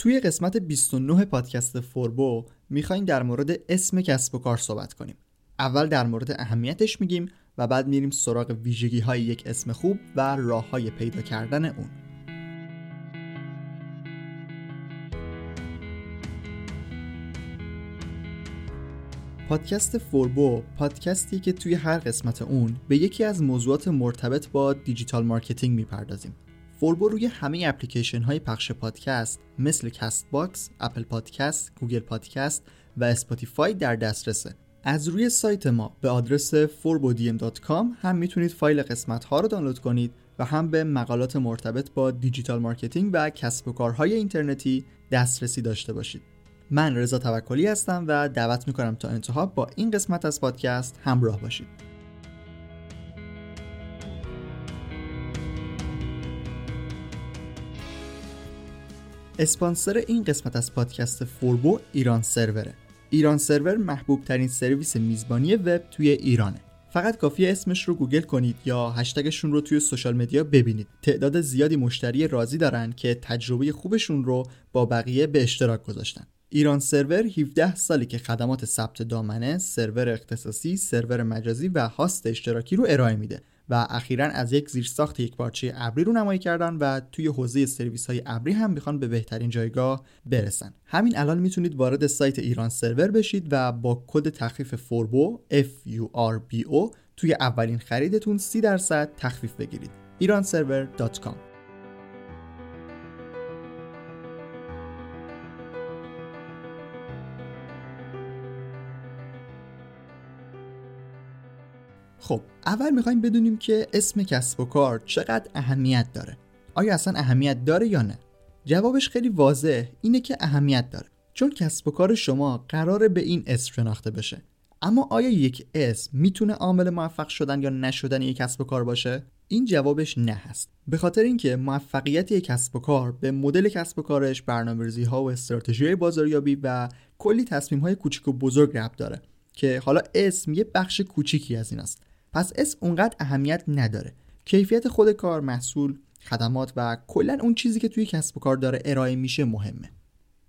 توی قسمت 29 پادکست فوربو می‌خوایم در مورد اسم کسب و کار صحبت کنیم. اول در مورد اهمیتش میگیم و بعد میریم سراغ ویژگی های یک اسم خوب و راه های پیدا کردن اون. پادکست فوربو پادکستی که توی هر قسمت اون به یکی از موضوعات مرتبط با دیجیتال مارکتینگ می‌پردازیم. فوربو روی همه اپلیکیشن های پخش پادکست مثل Castbox، Apple Podcast، Google Podcast و Spotify در دسترسه. از روی سایت ما به آدرس furbodm.com هم می‌تونید فایل قسمت ها رو دانلود کنید و هم به مقالات مرتبط با دیجیتال مارکتینگ و کسب و کارهای اینترنتی دسترسی داشته باشید. من رضا توکلی هستم و دعوت می‌کنم تا انتها با این قسمت از پادکست همراه باشید. اسپانسر این قسمت از پادکست فوربو ایران سروره ایران سرور محبوب ترین سرویس میزبانی وب توی ایرانه. فقط کافیه اسمش رو گوگل کنید یا هشتگشون رو توی social media ببینید. تعداد زیادی مشتری راضی دارن که تجربه خوبشون رو با بقیه به اشتراک گذاشتن. ایران سرور 17 ساله که خدمات ثبت دامنه، سرور اختصاصی، سرور مجازی و هاست اشتراکی رو ارائه میده. و اخیرا از یک زیرساخت یک پارچه ابری رونمایی کردن و توی حوزه سرویس های ابری هم می‌خوان به بهترین جایگاه برسن. همین الان می‌تونید وارد سایت ایران سرور بشید و با کد تخفیف فوربو F U R B O توی اولین خریدتون 30 درصد تخفیف بگیرید. iranserver.com خب اول می‌خوایم بدونیم که اسم کسب و کار چقدر اهمیت داره. آیا اصلا اهمیت داره یا نه؟ جوابش خیلی واضح اینه که اهمیت داره. چون کسب و کار شما قراره به این اسم شناخته بشه. اما آیا یک اسم می‌تونه عامل موفق شدن یا نشدن یک کسب و کار باشه؟ این جوابش نه هست. به خاطر اینکه موفقیت یک کسب و کار به مدل کسب و کارش برنامه‌ریزی ها و استراتژی بازاریابی و کلی تصمیم های کوچیک و بزرگ ربط داره که حالا اسم یه بخش کوچیکی از این است. پس اسم اونقدر اهمیت نداره. کیفیت خود کار محصول خدمات و کلا اون چیزی که توی کسب و کار داره ارائه میشه مهمه.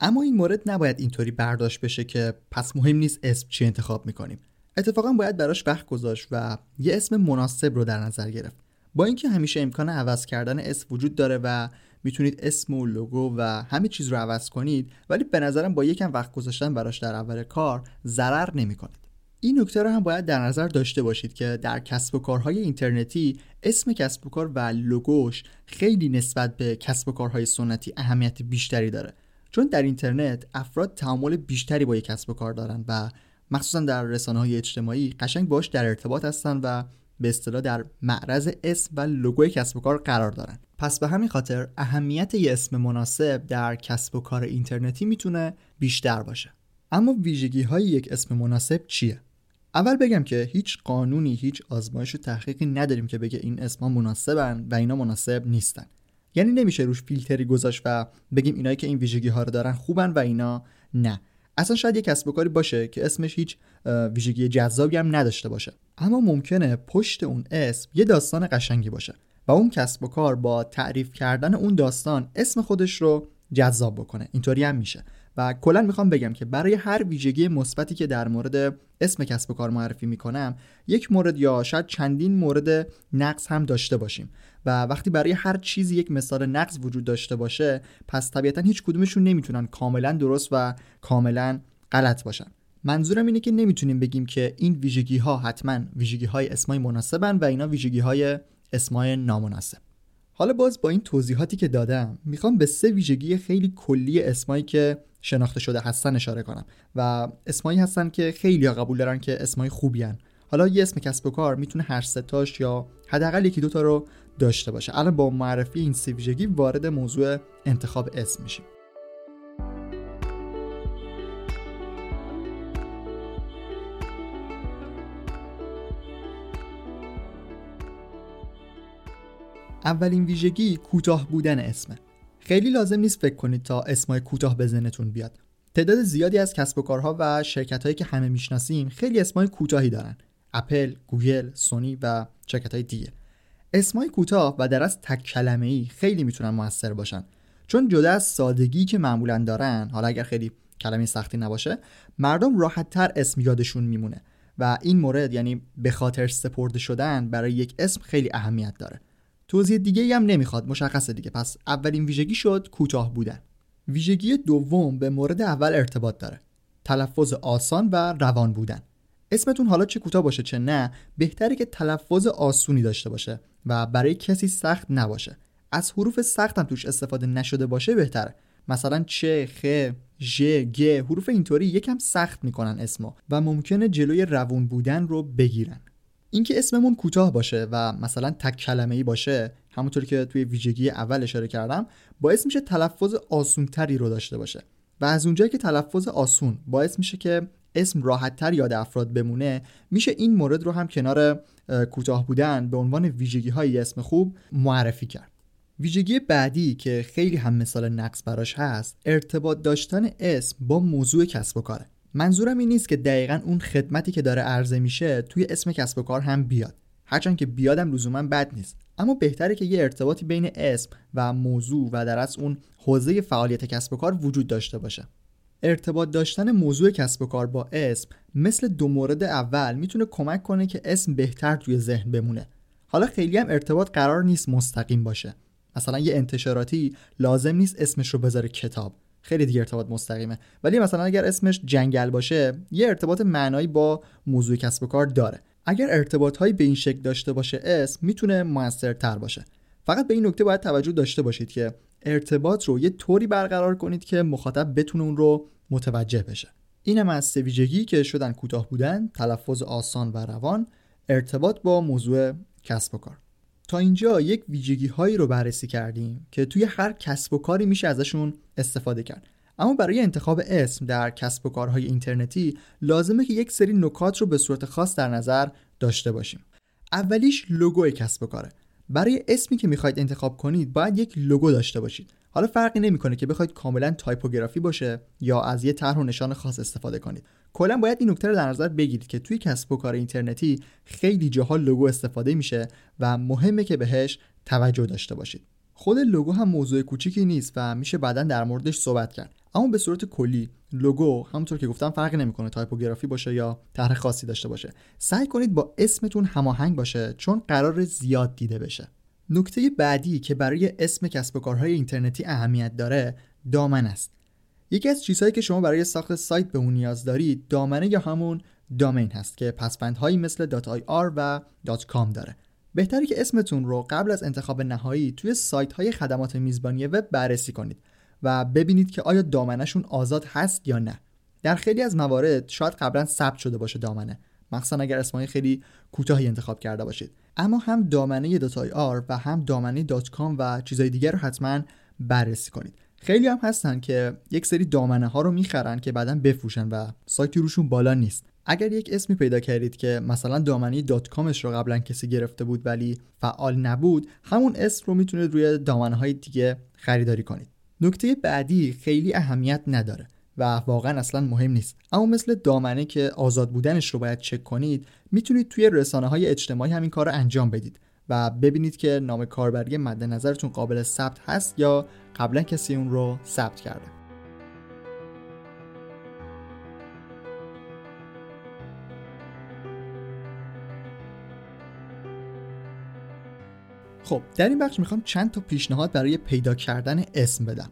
اما این مورد نباید اینطوری برداشت بشه که پس مهم نیست اسم چی انتخاب می‌کنیم. اتفاقا باید براش وقت گذاشت و یه اسم مناسب رو در نظر گرفت. با اینکه همیشه امکان عوض کردن اسم وجود داره و می‌تونید اسم و لوگو و همه چیز رو عوض کنید ولی به نظرم با یکم وقت گذاشتن براش در اول کار ضرر نمی‌کنید. این نکته رو هم باید در نظر داشته باشید که در کسب و کارهای اینترنتی اسم کسب و کار و لوگوش خیلی نسبت به کسب و کارهای سنتی اهمیت بیشتری داره. چون در اینترنت افراد تعامل بیشتری با یک کسب و کار دارن و مخصوصا در رسانه های اجتماعی قشنگ باش در ارتباط هستن و به اصطلاح در معرض اسم و لوگوی کسب و کار قرار دارن. پس به همین خاطر اهمیت یه اسم مناسب در کسب و کار اینترنتی می‌تونه بیشتر باشه. اما ویژگی های یک اسم مناسب چیه؟ اول بگم که هیچ قانونی هیچ آزمایش و تحقیقی نداریم که بگه این اسما مناسبن و اینا مناسب نیستن. یعنی نمیشه روش فیلتری گذاشت و بگیم اینایی که این ویژگی ها رو دارن خوبن و اینا. نه. اصلا شاید یه کسب و کاری باشه که اسمش هیچ ویژگی جذابی هم نداشته باشه. اما ممکنه پشت اون اسم یه داستان قشنگی باشه و اون کسب و کار با تعریف کردن اون داستان اسم خودش رو جذاب بکنه. اینطوری هم میشه. و کلا می‌خوام بگم که برای هر ویژگی مثبتی که در مورد اسم کسب و کار معرفی می‌کنم یک مورد یا شاید چندین مورد نقص هم داشته باشیم. و وقتی برای هر چیزی یک مثال نقص وجود داشته باشه پس طبیعتا هیچ کدومشون نمی‌تونن کاملا درست و کاملا غلط باشن. منظورم اینه که نمی‌تونیم بگیم که این ویژگی ها حتما ویژگی های اسمای مناسبن و اینا ویژگی های اسمای نامناسب. حالا باز با این توضیحاتی که دادم می‌خوام به سه ویژگی خیلی کلی اسمایی که شناخته شده هستن اشاره کنم. و اسمایی هستن که خیلی ها قبول دارن که اسمای خوبی هن. حالا یه اسم کسب و کار می‌تونه هر ستاش یا حداقل یکی دوتا رو داشته باشه. الان با معرفی این سه ویژگی وارد موضوع انتخاب اسم میشیم. اولین ویژگی کوتاه بودن اسمه خیلی لازم نیست فکر کنید تا اسمای کوتاه به ذهنتون بیاد. تعداد زیادی از کسب و کارها و شرکت هایی که همه می‌شناسیم خیلی اسمای کوتاهی دارن. اپل، گوگل، سونی و شرکت های دیگه. اسمای کوتاه و در از تک کلمه ای خیلی می‌تونن موثر باشن. چون جدا از سادگی که معمولا دارن حالا اگر خیلی کلمه سختی نباشه مردم راحت تر اسم یادشون میمونه و این مورد یعنی به خاطر سپرده شدن برای یک اسم خیلی اهمیت داره. توضیح دیگه هم نمی‌خواد مشخصه دیگه. پس اولین ویژگی شد کوتاه بودن. ویژگی دوم به مورد اول ارتباط داره. تلفظ آسان و روان بودن. اسمتون حالا چه کوتاه باشه چه نه بهتره که تلفظ آسونی داشته باشه و برای کسی سخت نباشه. از حروف سخت هم توش استفاده نشده باشه بهتره. مثلا چه خ ژ گ حروف اینطوری یکم سخت می‌کنن اسمو و ممکنه جلوی روون بودن رو بگیرن. اینکه اسممون کوتاه باشه و مثلا تک کلمه ای باشه همونطوری که توی ویژگی اول اشاره کردم باعث میشه تلفظ آسونتری رو داشته باشه. و از اونجایی که تلفظ آسون باعث میشه که اسم راحتتر یاد افراد بمونه میشه این مورد رو هم کنار کوتاه بودن به عنوان ویژگی های اسم خوب معرفی کرد. ویژگی بعدی که خیلی هم مثال نقص براش هست ارتباط داشتن اسم با موضوع کسب و کاره. منظورم این نیست که دقیقا اون خدمتی که داره عرضه میشه توی اسم کسب و کار هم بیاد. هرچند که بیادم لزوما بد نیست. اما بهتره که یه ارتباطی بین اسم و موضوع و در از اون حوزه فعالیت کسب و کار وجود داشته باشه. ارتباط داشتن موضوع کسب و کار با اسم مثل دو مورد اول می‌تونه کمک کنه که اسم بهتر توی ذهن بمونه. حالا خیلی هم ارتباط قرار نیست مستقیم باشه. مثلا یه انتشاراتی لازم نیست اسمش رو بذاره کتاب. خیلی دیگه ارتباط مستقیمه. ولی مثلا اگر اسمش جنگل باشه یه ارتباط معنایی با موضوع کسب و کار داره. اگر ارتباط هایی به این شکل داشته باشه اسم می‌تونه موثرتر باشه. فقط به این نکته باید توجه داشته باشید که ارتباط رو یه طوری برقرار کنید که مخاطب بتونه اون رو متوجه بشه. اینم از سه ویژگی که شدن کوتاه بودن تلفظ آسان و روان ارتباط با موضوع کسب و کار. تا اینجا یک ویژگی هایی رو بررسی کردیم که توی هر کسب و کاری میشه ازشون استفاده کرد. اما برای انتخاب اسم در کسب و کارهای اینترنتی لازمه که یک سری نکات رو به صورت خاص در نظر داشته باشیم. اولیش لوگو کسب و کاره. برای اسمی که می‌خواید انتخاب کنید باید یک لوگو داشته باشید. حالا فرقی نمی‌کنه که بخواید کاملا تایپوگرافی باشه یا از یه طرح و نشان خاص استفاده کنید. کلا باید این نکته رو در نظر بگیرید که توی کسب و کار اینترنتی خیلی جاها لوگو استفاده میشه و مهمه که بهش توجه داشته باشید. خود لوگو هم موضوع کوچیکی نیست و میشه بعدا در موردش صحبت کرد. اما به صورت کلی لوگو همونطور که گفتم فرقی نمی‌کنه تایپوگرافی باشه یا طرح خاصی داشته باشه. سعی کنید با اسمتون هماهنگ باشه چون قرار زیاد دیده بشه. نکته بعدی که برای اسم کسب و کارهای اینترنتی اهمیت داره دامن است. یکی از چیزهایی که شما برای ساخت سایت به اون نیاز دارید دامنه یا همون دامین هست که پسفندهایی مثل .ir و .com داره. بهتره که اسمتون رو قبل از انتخاب نهایی توی سایت های خدمات میزبانی وب بررسی کنید و ببینید که آیا دامنهشون آزاد هست یا نه. در خیلی از موارد شاید قبلا ثبت شده باشه دامنه. مخصوصا اگر اسمای خیلی کوتاهی انتخاب کرده باشید. اما هم دامنه dot IR و هم دامنه dot com و چیزهای دیگر رو حتما بررسی کنید. خیلی هم هستن که یک سری دامنه ها رو می‌خرن که بعدا بفروشن و سایتی روشون بالا نیست. اگر یک اسمی پیدا کردید که مثلا دامنه dot com ش رو قبلا کسی گرفته بود ولی فعال نبود همون اسم رو می‌تونید روی دامنه های دیگه خریداری کنید. نکته بعدی خیلی اهمیت نداره. و واقعا اصلا مهم نیست. اما مثل دامنه که آزاد بودنش رو باید چک کنید می‌تونید توی رسانه های اجتماعی همین کار رو انجام بدید و ببینید که نام کاربری مد نظرتون قابل ثبت هست یا قبلا کسی اون رو ثبت کرده. خب در این بخش می‌خوام چند تا پیشنهاد برای پیدا کردن اسم بدم.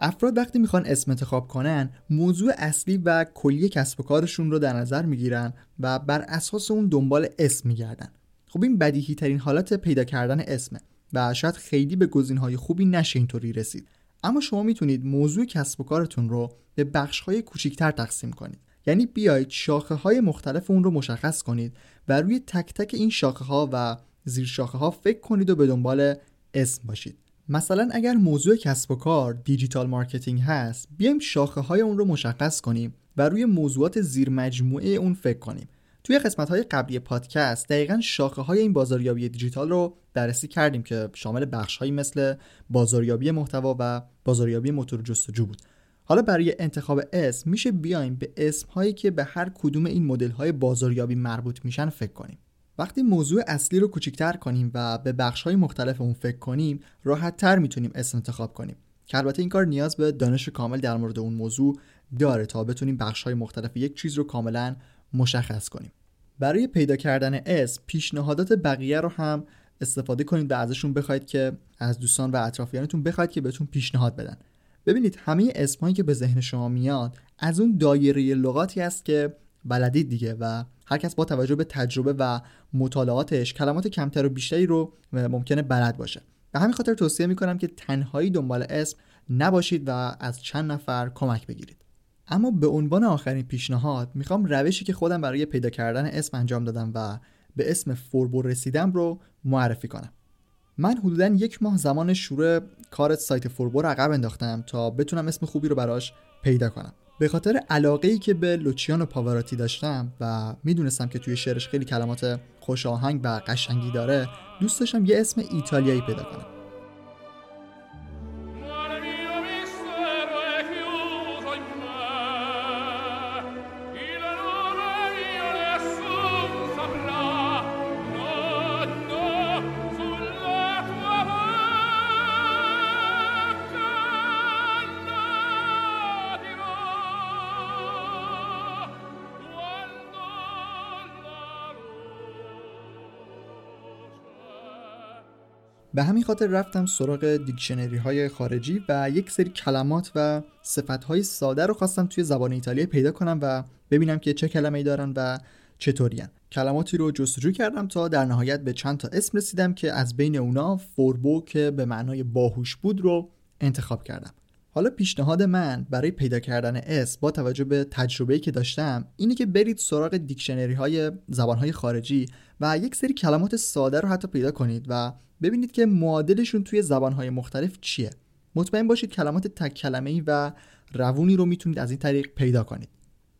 افراد وقتی می‌خوان اسم انتخاب کنن موضوع اصلی و کلی کسب و کارشون رو در نظر می‌گیرن و بر اساس اون دنبال اسم میگردن. خب این بدیهی ترین حالت پیدا کردن اسمه و شاید خیلی به گزینه های خوبی نشه اینطوری رسید. اما شما می‌تونید موضوع کسب و کارتون رو به بخش های کوچیکتر تقسیم کنید. یعنی بیایید شاخه های مختلف اون رو مشخص کنید و روی تک تک این شاخه ها و زیر شاخه ها فکر کنید و به دنبال اسم باشید. مثلا اگر موضوع کسب و کار دیجیتال مارکتینگ هست بیایم شاخه های اون رو مشخص کنیم و روی موضوعات زیر مجموعه اون فکر کنیم. توی قسمت های قبلی پادکست دقیقا شاخه های این بازاریابی دیجیتال رو بررسی کردیم که شامل بخش هایی مثل بازاریابی محتوا و بازاریابی موتور جستجو بود. حالا برای انتخاب اسم میشه بیایم به اسم هایی که به هر کدوم این مدل های بازاریابی مربوط میشن فکر کنیم. وقتی موضوع اصلی رو کوچیکتر کنیم و به بخش های مختلف اون فکر کنیم راحت تر می‌تونیم اسم انتخاب کنیم. که البته این کار نیاز به دانش کامل در مورد اون موضوع داره تا بتونیم بخش های مختلف یک چیز رو کاملا مشخص کنیم. برای پیدا کردن اسم پیشنهادات بقیه رو هم استفاده کنید و ازشون بخواید که از دوستان و اطرافیانتون بخواید که بهتون پیشنهاد بدن. ببینید همه اسمهایی که به ذهن شما میاد از اون دایره لغاتی است که بلدید دیگه و هر کس با توجه به تجربه و مطالعاتش کلمات کمتر و بیشتری رو ممکنه بلد باشه. به همین خاطر توصیه می‌کنم که تنهایی دنبال اسم نباشید و از چند نفر کمک بگیرید. اما به عنوان آخرین پیشنهاد می‌خوام روشی که خودم برای پیدا کردن اسم انجام دادم و به اسم فوربو رسیدم رو معرفی کنم. من حدودا یک ماه زمان شروع کار سایت فوربو رو عقب انداختم تا بتونم اسم خوبی رو براش پیدا کنم. به خاطر علاقه ای که به لوچیانو پاوراتی داشتم و می‌دونستم که توی شعرش خیلی کلمات خوش آهنگ و قشنگی داره دوست داشتم یه اسم ایتالیایی پیدا کنم. به همین خاطر رفتم سراغ دیکشنری های خارجی و یک سری کلمات و صفت های ساده رو خواستم توی زبان ایتالیایی پیدا کنم و ببینم که چه کلمه ای دارن و چطورین کلماتی رو جستجو کردم تا در نهایت به چند تا اسم رسیدم که از بین اونا فوربو که به معنای باهوش بود رو انتخاب کردم. حالا پیشنهاد من برای پیدا کردن اسم با توجه به تجربه‌ای که داشتم اینه که برید سراغ دیکشنری های زبان های خارجی و یک سری کلمات ساده رو حتی پیدا کنید و ببینید که معادلشون توی زبانهای مختلف چیه. مطمئن باشید کلمات تک کلمه و روونی رو می‌تونید از این طریق پیدا کنید.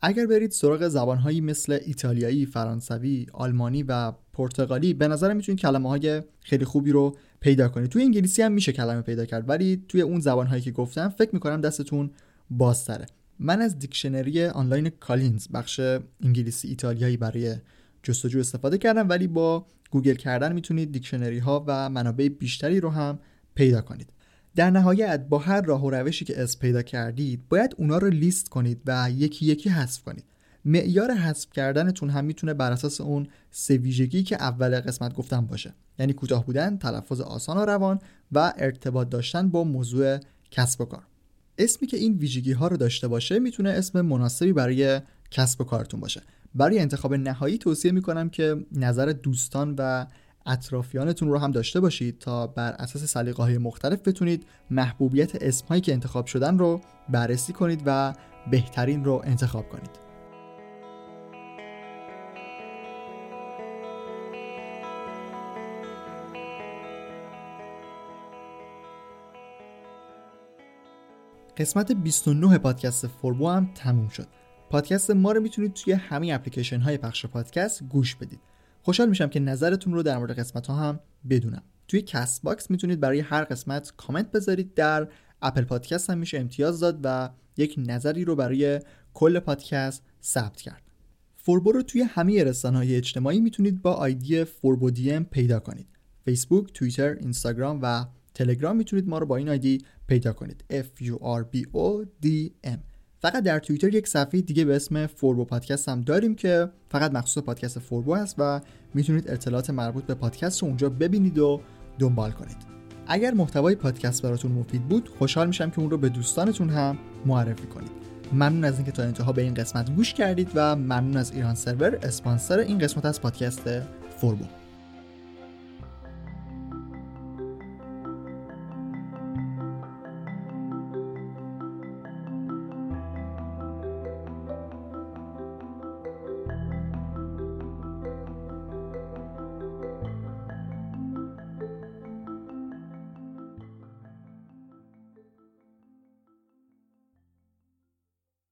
اگر برید سراغ زبانهایی مثل ایتالیایی، فرانسوی، آلمانی و پرتغالی به نظرم می‌تونید کلمه های خیلی خوبی رو پیدا کنید توی انگلیسی هم میشه کلمه پیدا کرد ولی توی اون زبانهایی که گفتم فکر می‌کنم دستتون بازتره. من از دیکشنری آنلاین کالینز بخش انگلیسی ایتالیایی برای جستجو استفاده کردم ولی با گوگل کردن می‌تونید دیکشنری ها و منابع بیشتری رو هم پیدا کنید. در نهایت با هر راه و روشی که اسم پیدا کردید باید اونا رو لیست کنید و یکی یکی حذف کنید. معیار حذف کردنتون هم می‌تونه بر اساس اون سه ویژگی که اول قسمت گفتم باشه. یعنی کوتاه بودن تلفظ آسان و روان و ارتباط داشتن با موضوع کسب و کار. اسمی که این ویژگی ها رو داشته باشه می‌تونه اسم مناسبی برای کسب و کارتون باشه. برای انتخاب نهایی توصیه می‌کنم که نظر دوستان و اطرافیانتون رو هم داشته باشید تا بر اساس سلیقه های مختلف بتونید محبوبیت اسمهایی که انتخاب شدن رو بررسی کنید و بهترین رو انتخاب کنید. قسمت 29 پادکست فوربو هم تموم شد. پادکست ما رو می‌تونید توی همه اپلیکیشن های پخش پادکست گوش بدید. خوشحال میشم که نظرتون رو در مورد قسمت ها هم بدونم. توی Castbox می‌تونید برای هر قسمت کامنت بذارید در Apple Podcast هم میشه امتیاز داد و یک نظری رو برای کل پادکست ثبت کرد. فوربو رو توی همه رسانه های اجتماعی می‌تونید با آیدی فوربو پیدا کنید. فیسبوک، توییتر، اینستاگرام و تلگرام می‌تونید ما رو با این آیدی پیدا کنید. F U R B O D M. فقط در توییتر یک صفحه دیگه به اسم فوربو پادکست هم داریم که فقط مخصوص پادکست فوربو هست و می‌تونید اطلاعات مربوط به پادکست رو اونجا ببینید و دنبال کنید. اگر محتوای پادکست براتون مفید بود خوشحال میشم که اون رو به دوستانتون هم معرفی کنید. ممنون از اینکه تا انتها به این قسمت گوش کردید و ممنون از ایران سرور اسپانسر این قسمت از پادکست فوربو.